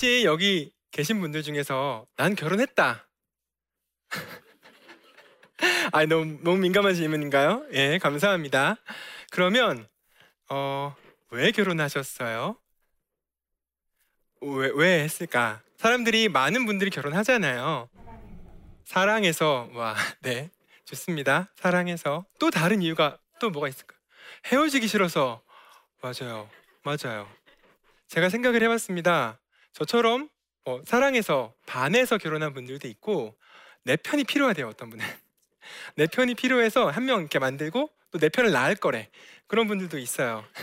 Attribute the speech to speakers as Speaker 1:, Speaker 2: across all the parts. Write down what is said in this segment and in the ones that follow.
Speaker 1: 혹시 여기 계신 분들 중에서 난 결혼했다. 아, 너무 너무 민감한 질문인가요? 예, 감사합니다. 그러면 어, 왜 결혼하셨어요? 왜, 왜 했을까? 사람들이 많은 분들이 결혼하잖아요. 사랑해서 와, 네, 좋습니다. 사랑해서 또 다른 이유가 또 뭐가 있을까? 헤어지기 싫어서 맞아요, 맞아요. 제가 생각을 해봤습니다. 저처럼 어, 사랑해서 반해서 결혼한 분들도 있고 내 편이 필요하대요. 어떤 분은 내 편이 필요해서 한 명 이렇게 만들고 또 내 편을 낳을 거래 그런 분들도 있어요.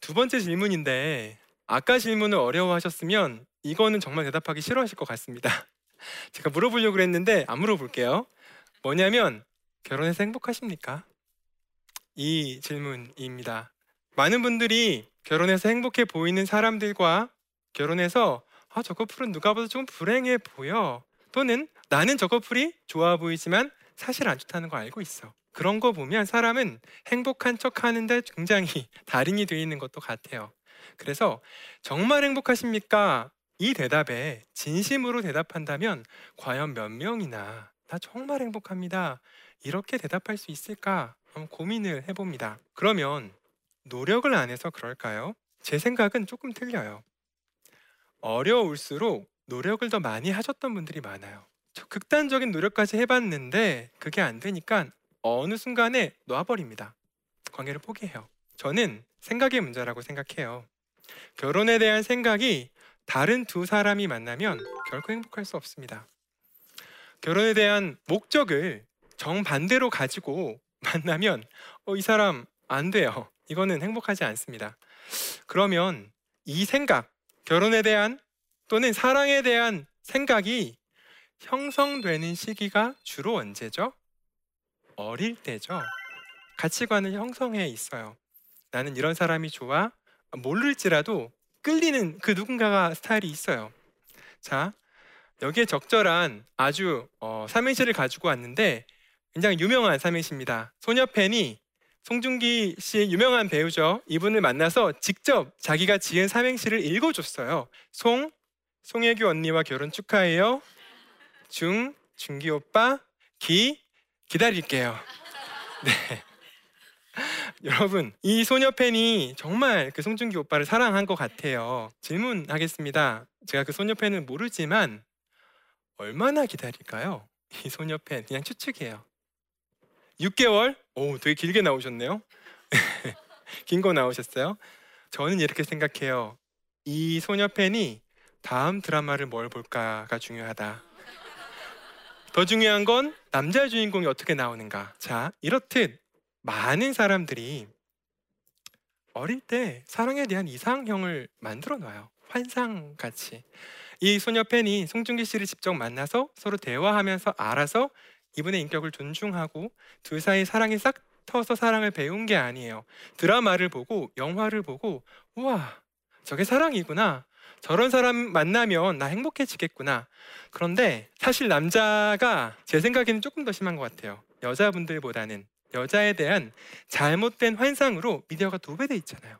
Speaker 1: 두 번째 질문인데 아까 질문을 어려워하셨으면 이거는 정말 대답하기 싫어하실 것 같습니다. 제가 물어보려고 했는데 안 물어볼게요. 뭐냐면 결혼해서 행복하십니까? 이 질문입니다. 많은 분들이 결혼해서 행복해 보이는 사람들과 결혼해서 아, 저 커플은 누가 봐도 좀 불행해 보여. 또는 나는 저 커플이 좋아 보이지만 사실 안 좋다는 거 알고 있어. 그런 거 보면 사람은 행복한 척 하는데 굉장히 달인이 되어 있는 것도 같아요. 그래서 정말 행복하십니까? 이 대답에 진심으로 대답한다면 과연 몇 명이나 나 정말 행복합니다. 이렇게 대답할 수 있을까? 고민을 해봅니다. 그러면 노력을 안 해서 그럴까요? 제 생각은 조금 틀려요. 어려울수록 노력을 더 많이 하셨던 분들이 많아요. 저 극단적인 노력까지 해봤는데 그게 안 되니까 어느 순간에 놔버립니다. 관계를 포기해요. 저는 생각의 문제라고 생각해요. 결혼에 대한 생각이 다른 두 사람이 만나면 결코 행복할 수 없습니다. 결혼에 대한 목적을 정반대로 가지고 만나면 어, 이 사람 안 돼요. 이거는 행복하지 않습니다. 그러면 이 생각, 결혼에 대한 또는 사랑에 대한 생각이 형성되는 시기가 주로 언제죠? 어릴 때죠. 가치관을 형성해 있어요. 나는 이런 사람이 좋아. 모를지라도 끌리는 그 누군가가 스타일이 있어요. 자, 여기에 적절한 아주 어, 삼행시를 가지고 왔는데 굉장히 유명한 삼행시입니다. 소녀 팬이 송중기 씨의 유명한 배우죠. 이분을 만나서 직접 자기가 지은 삼행시를 읽어줬어요. 송, 송혜교 언니와 결혼 축하해요. 중, 중기 오빠, 기, 기다릴게요. 네. 여러분, 이 소녀 팬이 정말 그 송중기 오빠를 사랑한 것 같아요. 질문하겠습니다. 제가 그 소녀 팬은 모르지만 얼마나 기다릴까요? 이 소녀 팬 그냥 추측해요. 6개월? 오, 되게 길게 나오셨네요. 긴 거 나오셨어요. 저는 이렇게 생각해요. 이 소녀 팬이 다음 드라마를 뭘 볼까가 중요하다. 더 중요한 건 남자 주인공이 어떻게 나오는가. 자, 이렇듯 많은 사람들이 어릴 때 사랑에 대한 이상형을 만들어 놔요. 환상 같이. 이 소녀 팬이 송중기 씨를 직접 만나서 서로 대화하면서 알아서 이분의 인격을 존중하고 둘 사이 사랑이 싹 터서 사랑을 배운 게 아니에요. 드라마를 보고 영화를 보고 우와 저게 사랑이구나. 저런 사람 만나면 나 행복해지겠구나. 그런데 사실 남자가 제 생각에는 조금 더 심한 것 같아요. 여자분들보다는 여자에 대한 잘못된 환상으로 미디어가 도배돼 있잖아요.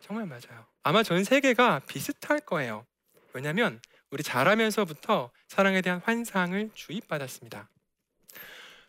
Speaker 1: 정말 맞아요. 아마 전 세계가 비슷할 거예요. 왜냐하면 우리 자라면서부터 사랑에 대한 환상을 주입받았습니다.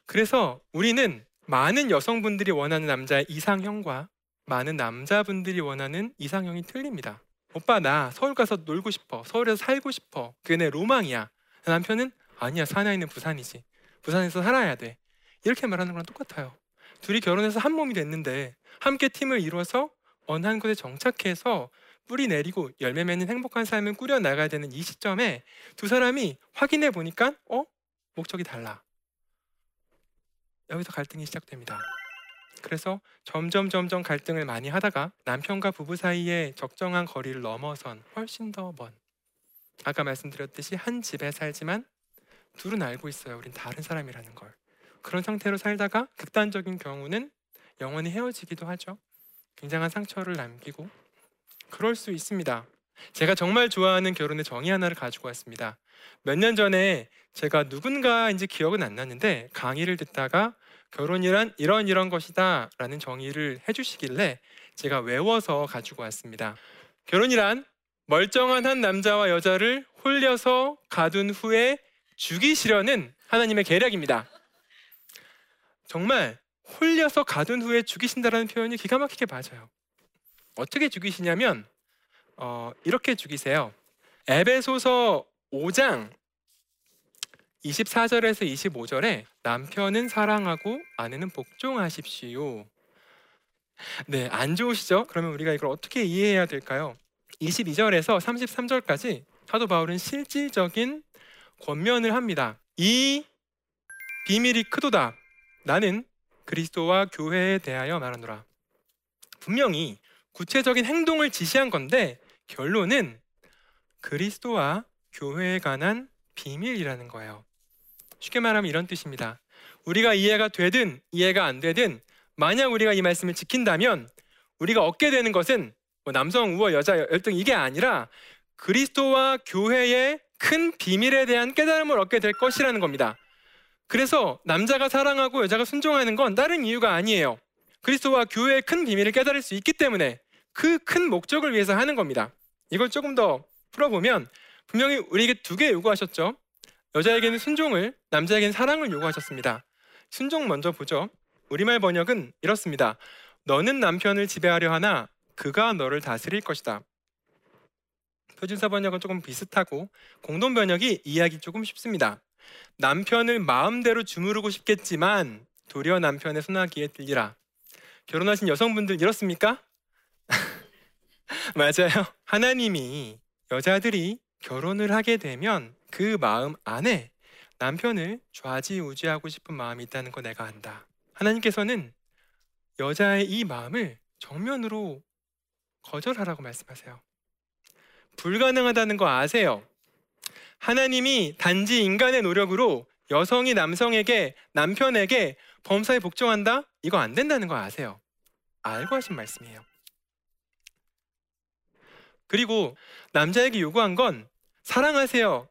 Speaker 1: 그래서 우리는 많은 여성분들이 원하는 남자의 이상형과 많은 남자분들이 원하는 이상형이 틀립니다. 오빠 나 서울 가서 놀고 싶어. 서울에서 살고 싶어. 그게 내 로망이야. 남편은 아니야 사나이는 부산이지. 부산에서 살아야 돼. 이렇게 말하는 거랑 똑같아요. 둘이 결혼해서 한 몸이 됐는데 함께 팀을 이루어서 어느 한 곳에 정착해서 뿌리 내리고 열매 맺는 행복한 삶을 꾸려 나가야 되는 이 시점에 두 사람이 확인해 보니까 어 목적이 달라. 여기서 갈등이 시작됩니다. 그래서 점점 점점 갈등을 많이 하다가 남편과 부부 사이에 적정한 거리를 넘어선 훨씬 더 먼 아까 말씀드렸듯이 한 집에 살지만 둘은 알고 있어요. 우린 다른 사람이라는 걸. 그런 상태로 살다가 극단적인 경우는 영원히 헤어지기도 하죠. 굉장한 상처를 남기고 그럴 수 있습니다. 제가 정말 좋아하는 결혼의 정의 하나를 가지고 왔습니다. 몇 년 전에 제가 누군가인지 기억은 안 나는데 강의를 듣다가 결혼이란 이런 이런 것이다 라는 정의를 해주시길래 제가 외워서 가지고 왔습니다. 결혼이란 멀쩡한 한 남자와 여자를 홀려서 가둔 후에 죽이시려는 하나님의 계략입니다. 정말 홀려서 가둔 후에 죽이신다라는 표현이 기가 막히게 맞아요. 어떻게 죽이시냐면 어, 이렇게 죽이세요. 에베소서 5장 24절에서 25절에 남편은 사랑하고 아내는 복종하십시오. 네, 안 좋으시죠? 그러면 우리가 이걸 어떻게 이해해야 될까요? 22절에서 33절까지 사도 바울은 실질적인 권면을 합니다. 이 비밀이 크도다. 나는 그리스도와 교회에 대하여 말하노라. 분명히 구체적인 행동을 지시한 건데 결론은 그리스도와 교회에 관한 비밀이라는 거예요. 쉽게 말하면 이런 뜻입니다. 우리가 이해가 되든 이해가 안 되든 만약 우리가 이 말씀을 지킨다면 우리가 얻게 되는 것은 뭐 남성 우월 여자 열등 이게 아니라 그리스도와 교회의 큰 비밀에 대한 깨달음을 얻게 될 것이라는 겁니다. 그래서 남자가 사랑하고 여자가 순종하는 건 다른 이유가 아니에요. 그리스도와 교회의 큰 비밀을 깨달을 수 있기 때문에 그 큰 목적을 위해서 하는 겁니다. 이걸 조금 더 풀어보면 분명히 우리에게 두 개 요구하셨죠. 여자에게는 순종을, 남자에게는 사랑을 요구하셨습니다. 순종 먼저 보죠. 우리말 번역은 이렇습니다. 너는 남편을 지배하려 하나 그가 너를 다스릴 것이다. 표준사 번역은 조금 비슷하고 공동 번역이 이해하기 조금 쉽습니다. 남편을 마음대로 주무르고 싶겠지만 도리어 남편의 손아귀에 들리라. 결혼하신 여성분들 이렇습니까? 맞아요. 하나님이 여자들이 결혼을 하게 되면 그 마음 안에 남편을 좌지우지하고 싶은 마음이 있다는 거 내가 안다. 하나님께서는 여자의 이 마음을 정면으로 거절하라고 말씀하세요. 불가능하다는 거 아세요? 하나님이 단지 인간의 노력으로 여성이 남성에게 남편에게 범사에 복종한다? 이거 안 된다는 거 아세요? 알고 하신 말씀이에요. 그리고 남자에게 요구한 건 사랑하세요.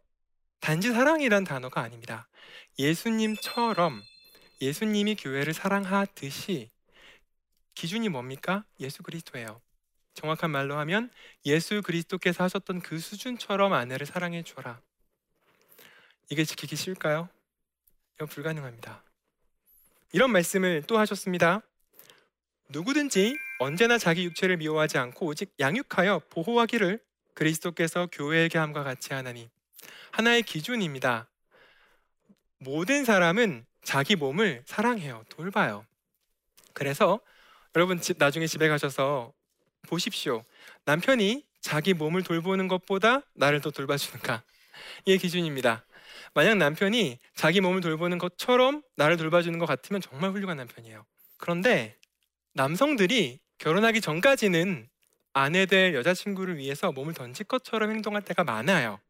Speaker 1: 단지 사랑이란 단어가 아닙니다. 예수님처럼 예수님이 교회를 사랑하듯이 기준이 뭡니까? 예수 그리스도예요. 정확한 말로 하면 예수 그리스도께서 하셨던 그 수준처럼 아내를 사랑해 줘라. 이게 지키기 쉬울까요? 이거 불가능합니다. 이런 말씀을 또 하셨습니다. 누구든지 언제나 자기 육체를 미워하지 않고 오직 양육하여 보호하기를 그리스도께서 교회에게 함과 같이 하나니 하나의 기준입니다. 모든 사람은 자기 몸을 사랑해요. 돌봐요. 그래서 여러분 집 나중에 집에 가셔서 보십시오. 남편이 자기 몸을 돌보는 것보다 나를 더 돌봐주는가? 이게 기준입니다. 만약 남편이 자기 몸을 돌보는 것처럼 나를 돌봐주는 것 같으면 정말 훌륭한 남편이에요. 그런데 남성들이 결혼하기 전까지는 아내 될 여자친구를 위해서 몸을 던질 것처럼 행동할 때가 많아요.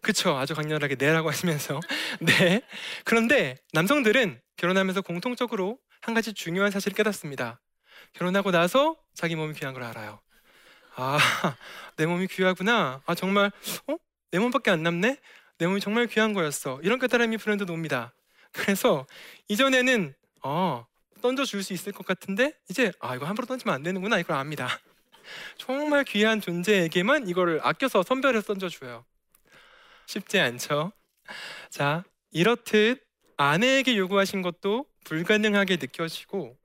Speaker 1: 그쵸? 아주 강렬하게 네라고 하시면서 네. 그런데 남성들은 결혼하면서 공통적으로 한 가지 중요한 사실을 깨닫습니다. 결혼하고 나서 자기 몸이 귀한 걸 알아요. 아, 내 몸이 귀하구나. 아, 정말, 어? 내 몸밖에 안 남네? 내 몸이 정말 귀한 거였어. 이런 깨달음이 브랜드 옵니다. 그래서 이전에는 어, 던져줄 수 있을 것 같은데 이제 아 이거 함부로 던지면 안 되는구나 이걸 압니다. 정말 귀한 존재에게만 이거를 아껴서 선별해서 던져줘요. 쉽지 않죠? 자 이렇듯 아내에게 요구하신 것도 불가능하게 느껴지고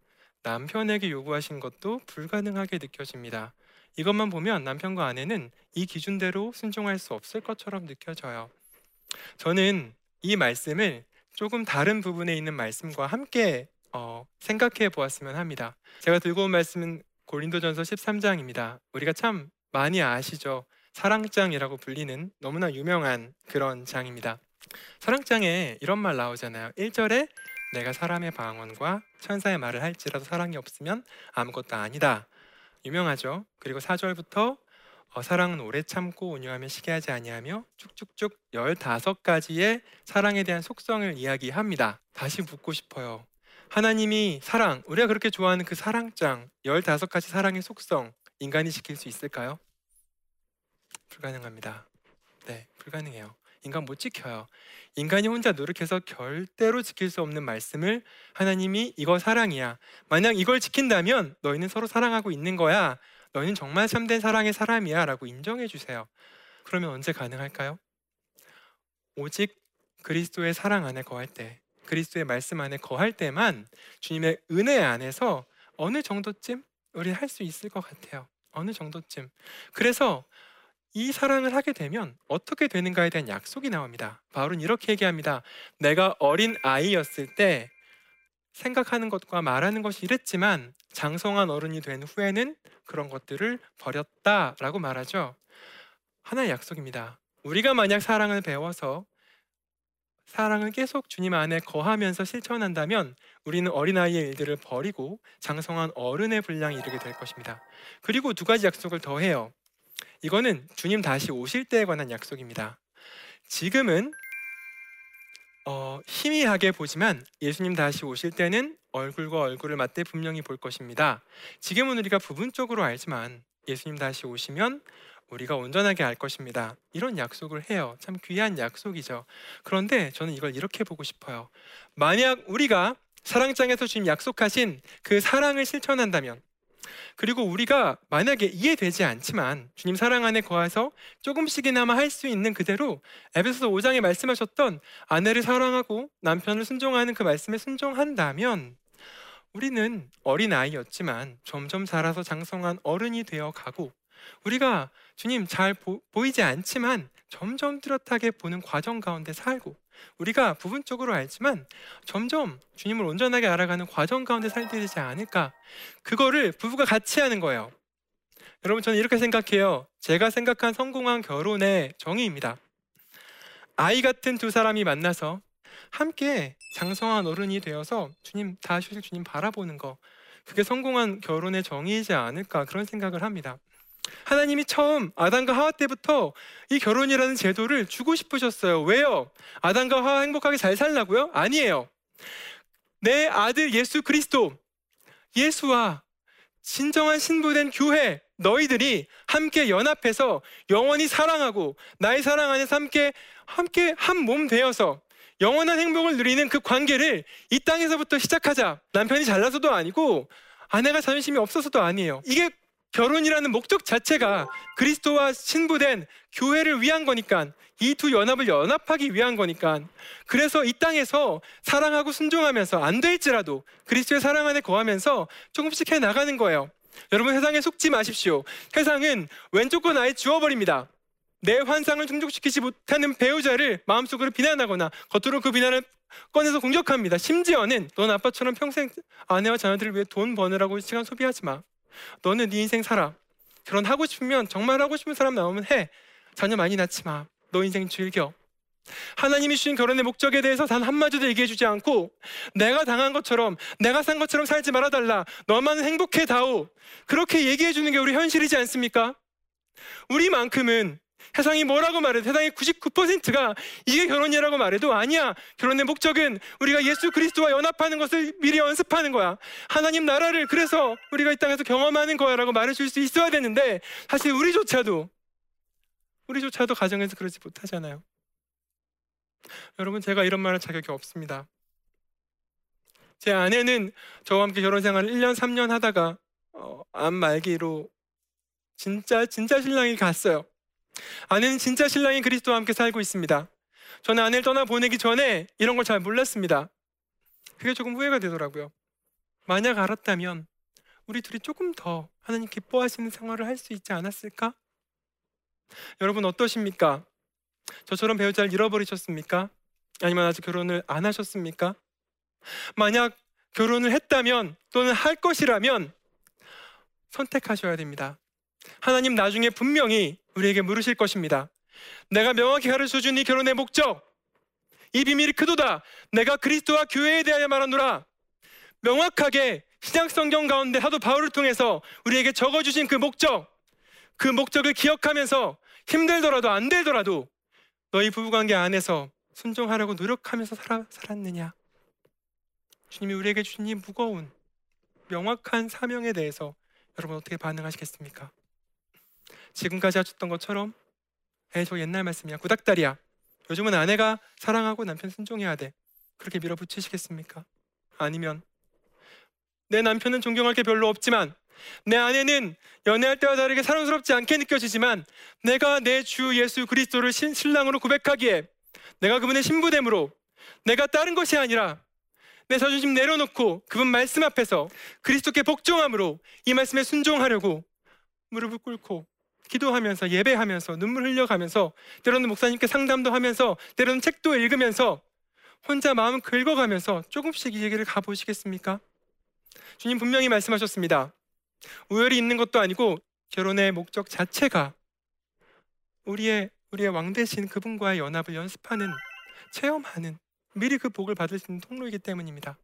Speaker 1: 남편에게 요구하신 것도 불가능하게 느껴집니다. 이것만 보면 남편과 아내는 이 기준대로 순종할 수 없을 것처럼 느껴져요. 저는 이 말씀을 조금 다른 부분에 있는 말씀과 함께 어, 생각해 보았으면 합니다. 제가 들고 온 말씀은 고린도전서 13장입니다. 우리가 참 많이 아시죠? 사랑장이라고 불리는 너무나 유명한 그런 장입니다. 사랑장에 이런 말 나오잖아요. 1절에 내가 사람의 방언과 천사의 말을 할지라도 사랑이 없으면 아무것도 아니다. 유명하죠. 그리고 4절부터 어, 사랑은 오래 참고 온유하며 시기하지 아니하며 쭉쭉쭉 15가지의 사랑에 대한 속성을 이야기합니다. 다시 묻고 싶어요. 하나님이 사랑, 우리가 그렇게 좋아하는 그 사랑장 15가지 사랑의 속성 인간이 지킬 수 있을까요? 불가능합니다. 네, 불가능해요. 인간 못 지켜요. 인간이 혼자 노력해서 절대로 지킬 수 없는 말씀을 하나님이 이거 사랑이야. 만약 이걸 지킨다면 너희는 서로 사랑하고 있는 거야. 너는 정말 참된 사랑의 사람이야 라고 인정해 주세요. 그러면 언제 가능할까요? 오직 그리스도의 사랑 안에 거할 때, 그리스도의 말씀 안에 거할 때만 주님의 은혜 안에서 어느 정도쯤 우리 할 수 있을 것 같아요. 어느 정도쯤. 그래서 이 사랑을 하게 되면 어떻게 되는가에 대한 약속이 나옵니다. 바울은 이렇게 얘기합니다. 내가 어린 아이였을 때 생각하는 것과 말하는 것이 이랬지만 장성한 어른이 된 후에는 그런 것들을 버렸다라고 말하죠. 하나의 약속입니다. 우리가 만약 사랑을 배워서 사랑을 계속 주님 안에 거하면서 실천한다면 우리는 어린아이의 일들을 버리고 장성한 어른의 분량에 이르게 될 것입니다. 그리고 두 가지 약속을 더해요. 이거는 주님 다시 오실 때에 관한 약속입니다. 지금은 어, 희미하게 보지만 예수님 다시 오실 때는 얼굴과 얼굴을 맞대 분명히 볼 것입니다. 지금은 우리가 부분적으로 알지만 예수님 다시 오시면 우리가 온전하게 알 것입니다. 이런 약속을 해요. 참 귀한 약속이죠. 그런데 저는 이걸 이렇게 보고 싶어요. 만약 우리가 사랑장에서 주님 약속하신 그 사랑을 실천한다면 그리고 우리가 만약에 이해되지 않지만 주님 사랑 안에 거해서 조금씩이나마 할 수 있는 그대로 에베소서 5장에 말씀하셨던 아내를 사랑하고 남편을 순종하는 그 말씀에 순종한다면 우리는 어린 아이였지만 점점 자라서 장성한 어른이 되어 가고 우리가 주님 잘 보, 이지 않지만 점점 뚜렷하게 보는 과정 가운데 살고 우리가 부분적으로 알지만 점점 주님을 온전하게 알아가는 과정 가운데 살게 되지 않을까? 그거를 부부가 같이 하는 거예요. 여러분 저는 이렇게 생각해요. 제가 생각한 성공한 결혼의 정의입니다. 아이 같은 두 사람이 만나서 함께 장성한 어른이 되어서 주님 다시 주님 바라보는 거 그게 성공한 결혼의 정의이지 않을까 그런 생각을 합니다 하나님이 처음 아담과 하와 때부터 이 결혼이라는 제도를 주고 싶으셨어요. 왜요? 아담과 하와 행복하게 잘 살라고요? 아니에요. 내 아들 예수 그리스도, 예수와 진정한 신부된 교회, 너희들이 함께 연합해서 영원히 사랑하고 나의 사랑 안에서 함께 함께 한 몸 되어서 영원한 행복을 누리는 그 관계를 이 땅에서부터 시작하자. 남편이 잘나서도 아니고 아내가 자존심이 없어서도 아니에요. 이게 결혼이라는 목적 자체가 그리스도와 신부된 교회를 위한 거니까 이 두 연합을 연합하기 위한 거니까 그래서 이 땅에서 사랑하고 순종하면서 안 될지라도 그리스도의 사랑 안에 거하면서 조금씩 해 나가는 거예요. 여러분 세상에 속지 마십시오. 세상은 왼쪽과 나에 주어버립니다. 내 환상을 충족시키지 못하는 배우자를 마음속으로 비난하거나 겉으로 그 비난을 꺼내서 공격합니다. 심지어는 넌 아빠처럼 평생 아내와 자녀들을 위해 돈 버느라고 시간 소비하지 마. 너는 네 인생 살아. 결혼하고 싶으면 정말 하고 싶은 사람 나오면 해. 자녀 많이 낳지 마. 너 인생 즐겨. 하나님이 주신 결혼의 목적에 대해서 단 한마디도 얘기해 주지 않고 내가 당한 것처럼 내가 산 것처럼 살지 말아달라. 너만 행복해 다오. 그렇게 얘기해 주는 게 우리 현실이지 않습니까? 우리만큼은 세상이 뭐라고 말해도 세상의 99%가 이게 결혼이라고 말해도 아니야. 결혼의 목적은 우리가 예수 그리스도와 연합하는 것을 미리 연습하는 거야. 하나님 나라를 그래서 우리가 이 땅에서 경험하는 거야라고 말해줄 수 있어야 되는데 사실 우리조차도 우리조차도 가정에서 그러지 못하잖아요. 여러분 제가 이런 말할 자격이 없습니다. 제 아내는 저와 함께 결혼 생활을 1년 3년 하다가 어, 암 말기로 진짜 진짜 신랑이 갔어요. 아내는 진짜 신랑인 그리스도와 함께 살고 있습니다. 저는 아내를 떠나 보내기 전에 이런 걸 잘 몰랐습니다. 그게 조금 후회가 되더라고요. 만약 알았다면 우리 둘이 조금 더 하나님 기뻐하시는 생활을 할 수 있지 않았을까? 여러분 어떠십니까? 저처럼 배우자를 잃어버리셨습니까? 아니면 아직 결혼을 안 하셨습니까? 만약 결혼을 했다면 또는 할 것이라면 선택하셔야 됩니다. 하나님 나중에 분명히 우리에게 물으실 것입니다. 내가 명확히 가르쳐 준 이 결혼의 목적, 이 비밀이 크도다. 내가 그리스도와 교회에 대하여 말하노라. 명확하게 신약 성경 가운데 하도 바울을 통해서 우리에게 적어 주신 그 목적, 그 목적을 기억하면서 힘들더라도 안 되더라도 너희 부부관계 안에서 순종하려고 노력하면서 살아, 살았느냐? 주님이 우리에게 주신 이 무거운 명확한 사명에 대해서 여러분 어떻게 반응하시겠습니까? 지금까지 하셨던 것처럼 에, 저 옛날 말씀이야. 구닥다리야. 요즘은 아내가 사랑하고 남편 순종해야 돼. 그렇게 밀어붙이시겠습니까? 아니면 내 남편은 존경할 게 별로 없지만 내 아내는 연애할 때와 다르게 사랑스럽지 않게 느껴지지만 내가 내 주 예수 그리스도를 신, 신랑으로 고백하기에 내가 그분의 신부됨으로 내가 다른 것이 아니라 내 자존심 내려놓고 그분 말씀 앞에서 그리스도께 복종함으로 이 말씀에 순종하려고 무릎을 꿇고 기도하면서 예배하면서 눈물 흘려가면서 때로는 목사님께 상담도 하면서 때로는 책도 읽으면서 혼자 마음 긁어가면서 조금씩 이 얘기를 가보시겠습니까? 주님 분명히 말씀하셨습니다. 우열이 있는 것도 아니고 결혼의 목적 자체가 우리의 우리의 왕 대신 그분과의 연합을 연습하는 체험하는 미리 그 복을 받을 수 있는 통로이기 때문입니다.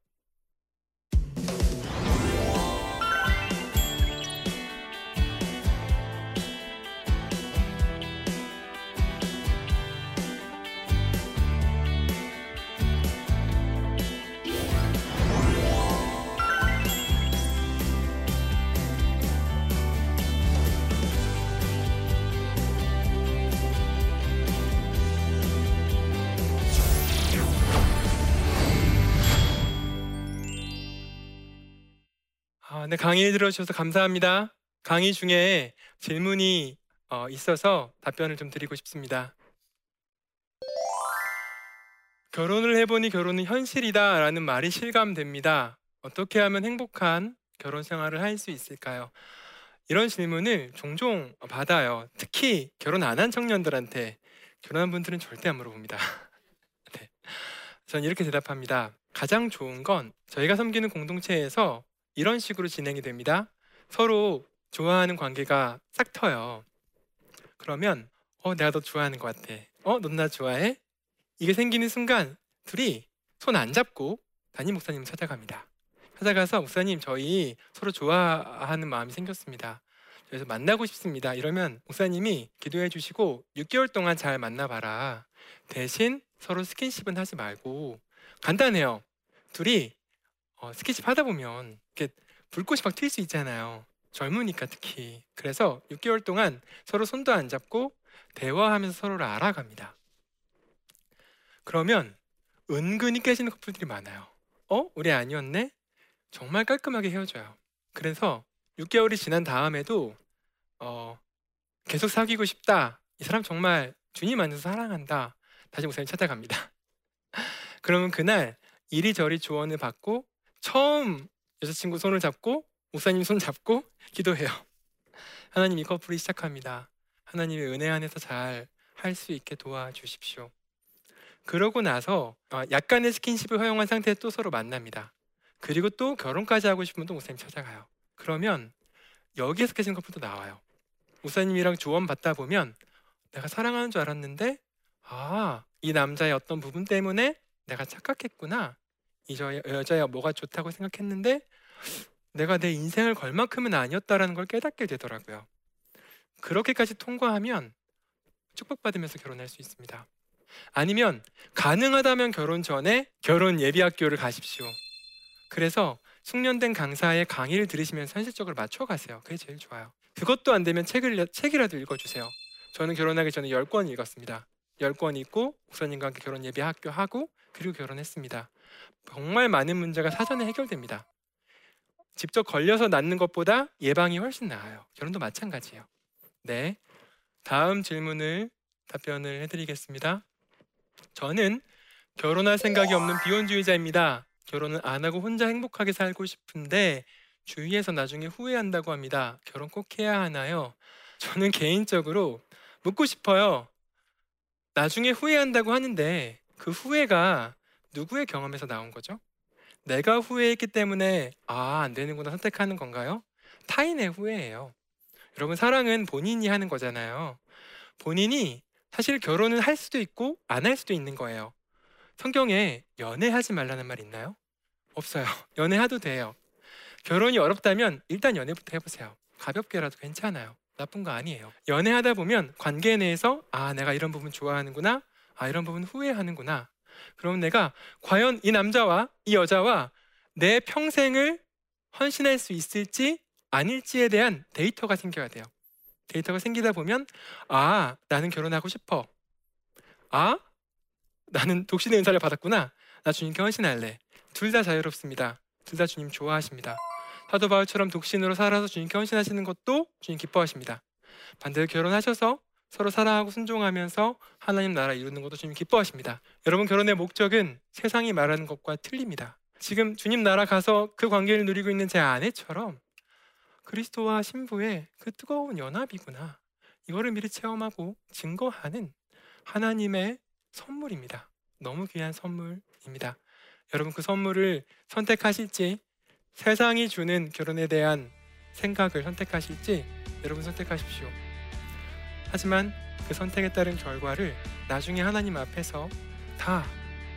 Speaker 1: 네, 강의 들어주셔서 감사합니다. 강의 중에 질문이 어, 있어서 답변을 좀 드리고 싶습니다. 결혼을 해보니 결혼은 현실이다 라는 말이 실감됩니다. 어떻게 하면 행복한 결혼 생활을 할 수 있을까요? 이런 질문을 종종 받아요. 특히 결혼 안 한 청년들한테 결혼한 분들은 절대 안 물어봅니다. 네. 전 이렇게 대답합니다. 가장 좋은 건 저희가 섬기는 공동체에서 이런 식으로 진행이 됩니다. 서로 좋아하는 관계가 싹 터요. 그러면 어 내가 너 좋아하는 것 같아. 어넌 나 좋아해? 이게 생기는 순간 둘이 손 안 잡고 담임 목사님 찾아갑니다. 찾아가서 목사님 저희 서로 좋아하는 마음이 생겼습니다. 그래서 만나고 싶습니다. 이러면 목사님이 기도해 주시고 6개월 동안 잘 만나봐라. 대신 서로 스킨십은 하지 말고 간단해요. 둘이 어, 스킨십 하다 보면 이렇게 불꽃이 막 튈 수 있잖아요. 젊으니까 특히. 그래서 6개월 동안 서로 손도 안 잡고 대화하면서 서로를 알아갑니다. 그러면 은근히 깨지는 커플들이 많아요. 어? 우리 아니었네? 정말 깔끔하게 헤어져요. 그래서 6개월이 지난 다음에도 어, 계속 사귀고 싶다. 이 사람 정말 주님 안에서 사랑한다. 다시 목사님 찾아갑니다. 그러면 그날 이리저리 조언을 받고 처음 여자친구 손을 잡고 목사님 손 잡고 기도해요. 하나님 이 커플이 시작합니다. 하나님의 은혜 안에서 잘 할 수 있게 도와주십시오. 그러고 나서 어, 약간의 스킨십을 허용한 상태에 또 서로 만납니다. 그리고 또 결혼까지 하고 싶으면 또 목사님 찾아가요. 그러면 여기에서 깨진 커플도 나와요. 목사님이랑 조언 받다 보면 내가 사랑하는 줄 알았는데 아, 이 남자의 어떤 부분 때문에 내가 착각했구나. 이 여자야 뭐가 좋다고 생각했는데 내가 내 인생을 걸 만큼은 아니었다라는 걸 깨닫게 되더라고요. 그렇게까지 통과하면 축복받으면서 결혼할 수 있습니다. 아니면 가능하다면 결혼 전에 결혼 예비 학교를 가십시오. 그래서 숙련된 강사의 강의를 들으시면서 현실적으로 맞춰 가세요. 그게 제일 좋아요. 그것도 안 되면 책을 책이라도 읽어 주세요. 저는 결혼하기 전에 10권 읽었습니다. 10권 읽고 목사님과 함께 결혼 예비 학교 하고 그리고 결혼했습니다. 정말 많은 문제가 사전에 해결됩니다. 직접 걸려서 낳는 것보다 예방이 훨씬 나아요. 결혼도 마찬가지예요. 네. 다음 질문을 답변을 해드리겠습니다. 저는 결혼할 생각이 없는 비혼주의자입니다. 결혼을 안 하고 혼자 행복하게 살고 싶은데 주위에서 나중에 후회한다고 합니다. 결혼 꼭 해야 하나요? 저는 개인적으로 묻고 싶어요. 나중에 후회한다고 하는데 그 후회가 누구의 경험에서 나온 거죠? 내가 후회했기 때문에 아, 안 되는구나 선택하는 건가요? 타인의 후회예요. 여러분 사랑은 본인이 하는 거잖아요. 본인이 사실 결혼은 할 수도 있고 안 할 수도 있는 거예요. 성경에 연애하지 말라는 말 있나요? 없어요. 연애해도 돼요. 결혼이 어렵다면 일단 연애부터 해보세요. 가볍게라도 괜찮아요. 나쁜 거 아니에요. 연애하다 보면 관계 내에서 아 내가 이런 부분 좋아하는구나, 아 이런 부분 후회하는구나 그럼 내가 과연 이 남자와 이 여자와 내 평생을 헌신할 수 있을지 아닐지에 대한 데이터가 생겨야 돼요. 데이터가 생기다 보면 아 나는 결혼하고 싶어. 아 나는 독신의 은사를 받았구나. 나 주님께 헌신할래. 둘 다 자유롭습니다. 둘 다 주님 좋아하십니다. 사도 바울처럼 독신으로 살아서 주님께 헌신하시는 것도 주님 기뻐하십니다. 반대로 결혼하셔서 서로 사랑하고 순종하면서 하나님 나라 이루는 것도 주님 기뻐하십니다. 여러분 결혼의 목적은 세상이 말하는 것과 틀립니다. 지금 주님 나라 가서 그 관계를 누리고 있는 제 아내처럼 그리스도와 신부의 그 뜨거운 연합이구나. 이거를 미리 체험하고 증거하는 하나님의 선물입니다. 너무 귀한 선물입니다. 여러분 그 선물을 선택하실지 세상이 주는 결혼에 대한 생각을 선택하실지 여러분 선택하십시오. 하지만 그 선택에 따른 결과를 나중에 하나님 앞에서 다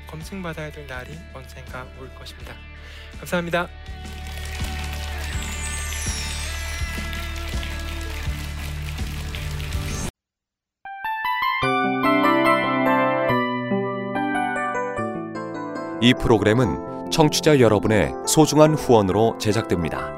Speaker 1: 검증받아야 될 날이 언젠가 올 것입니다. 감사합니다.
Speaker 2: 이 프로그램은 청취자 여러분의 소중한 후원으로 제작됩니다.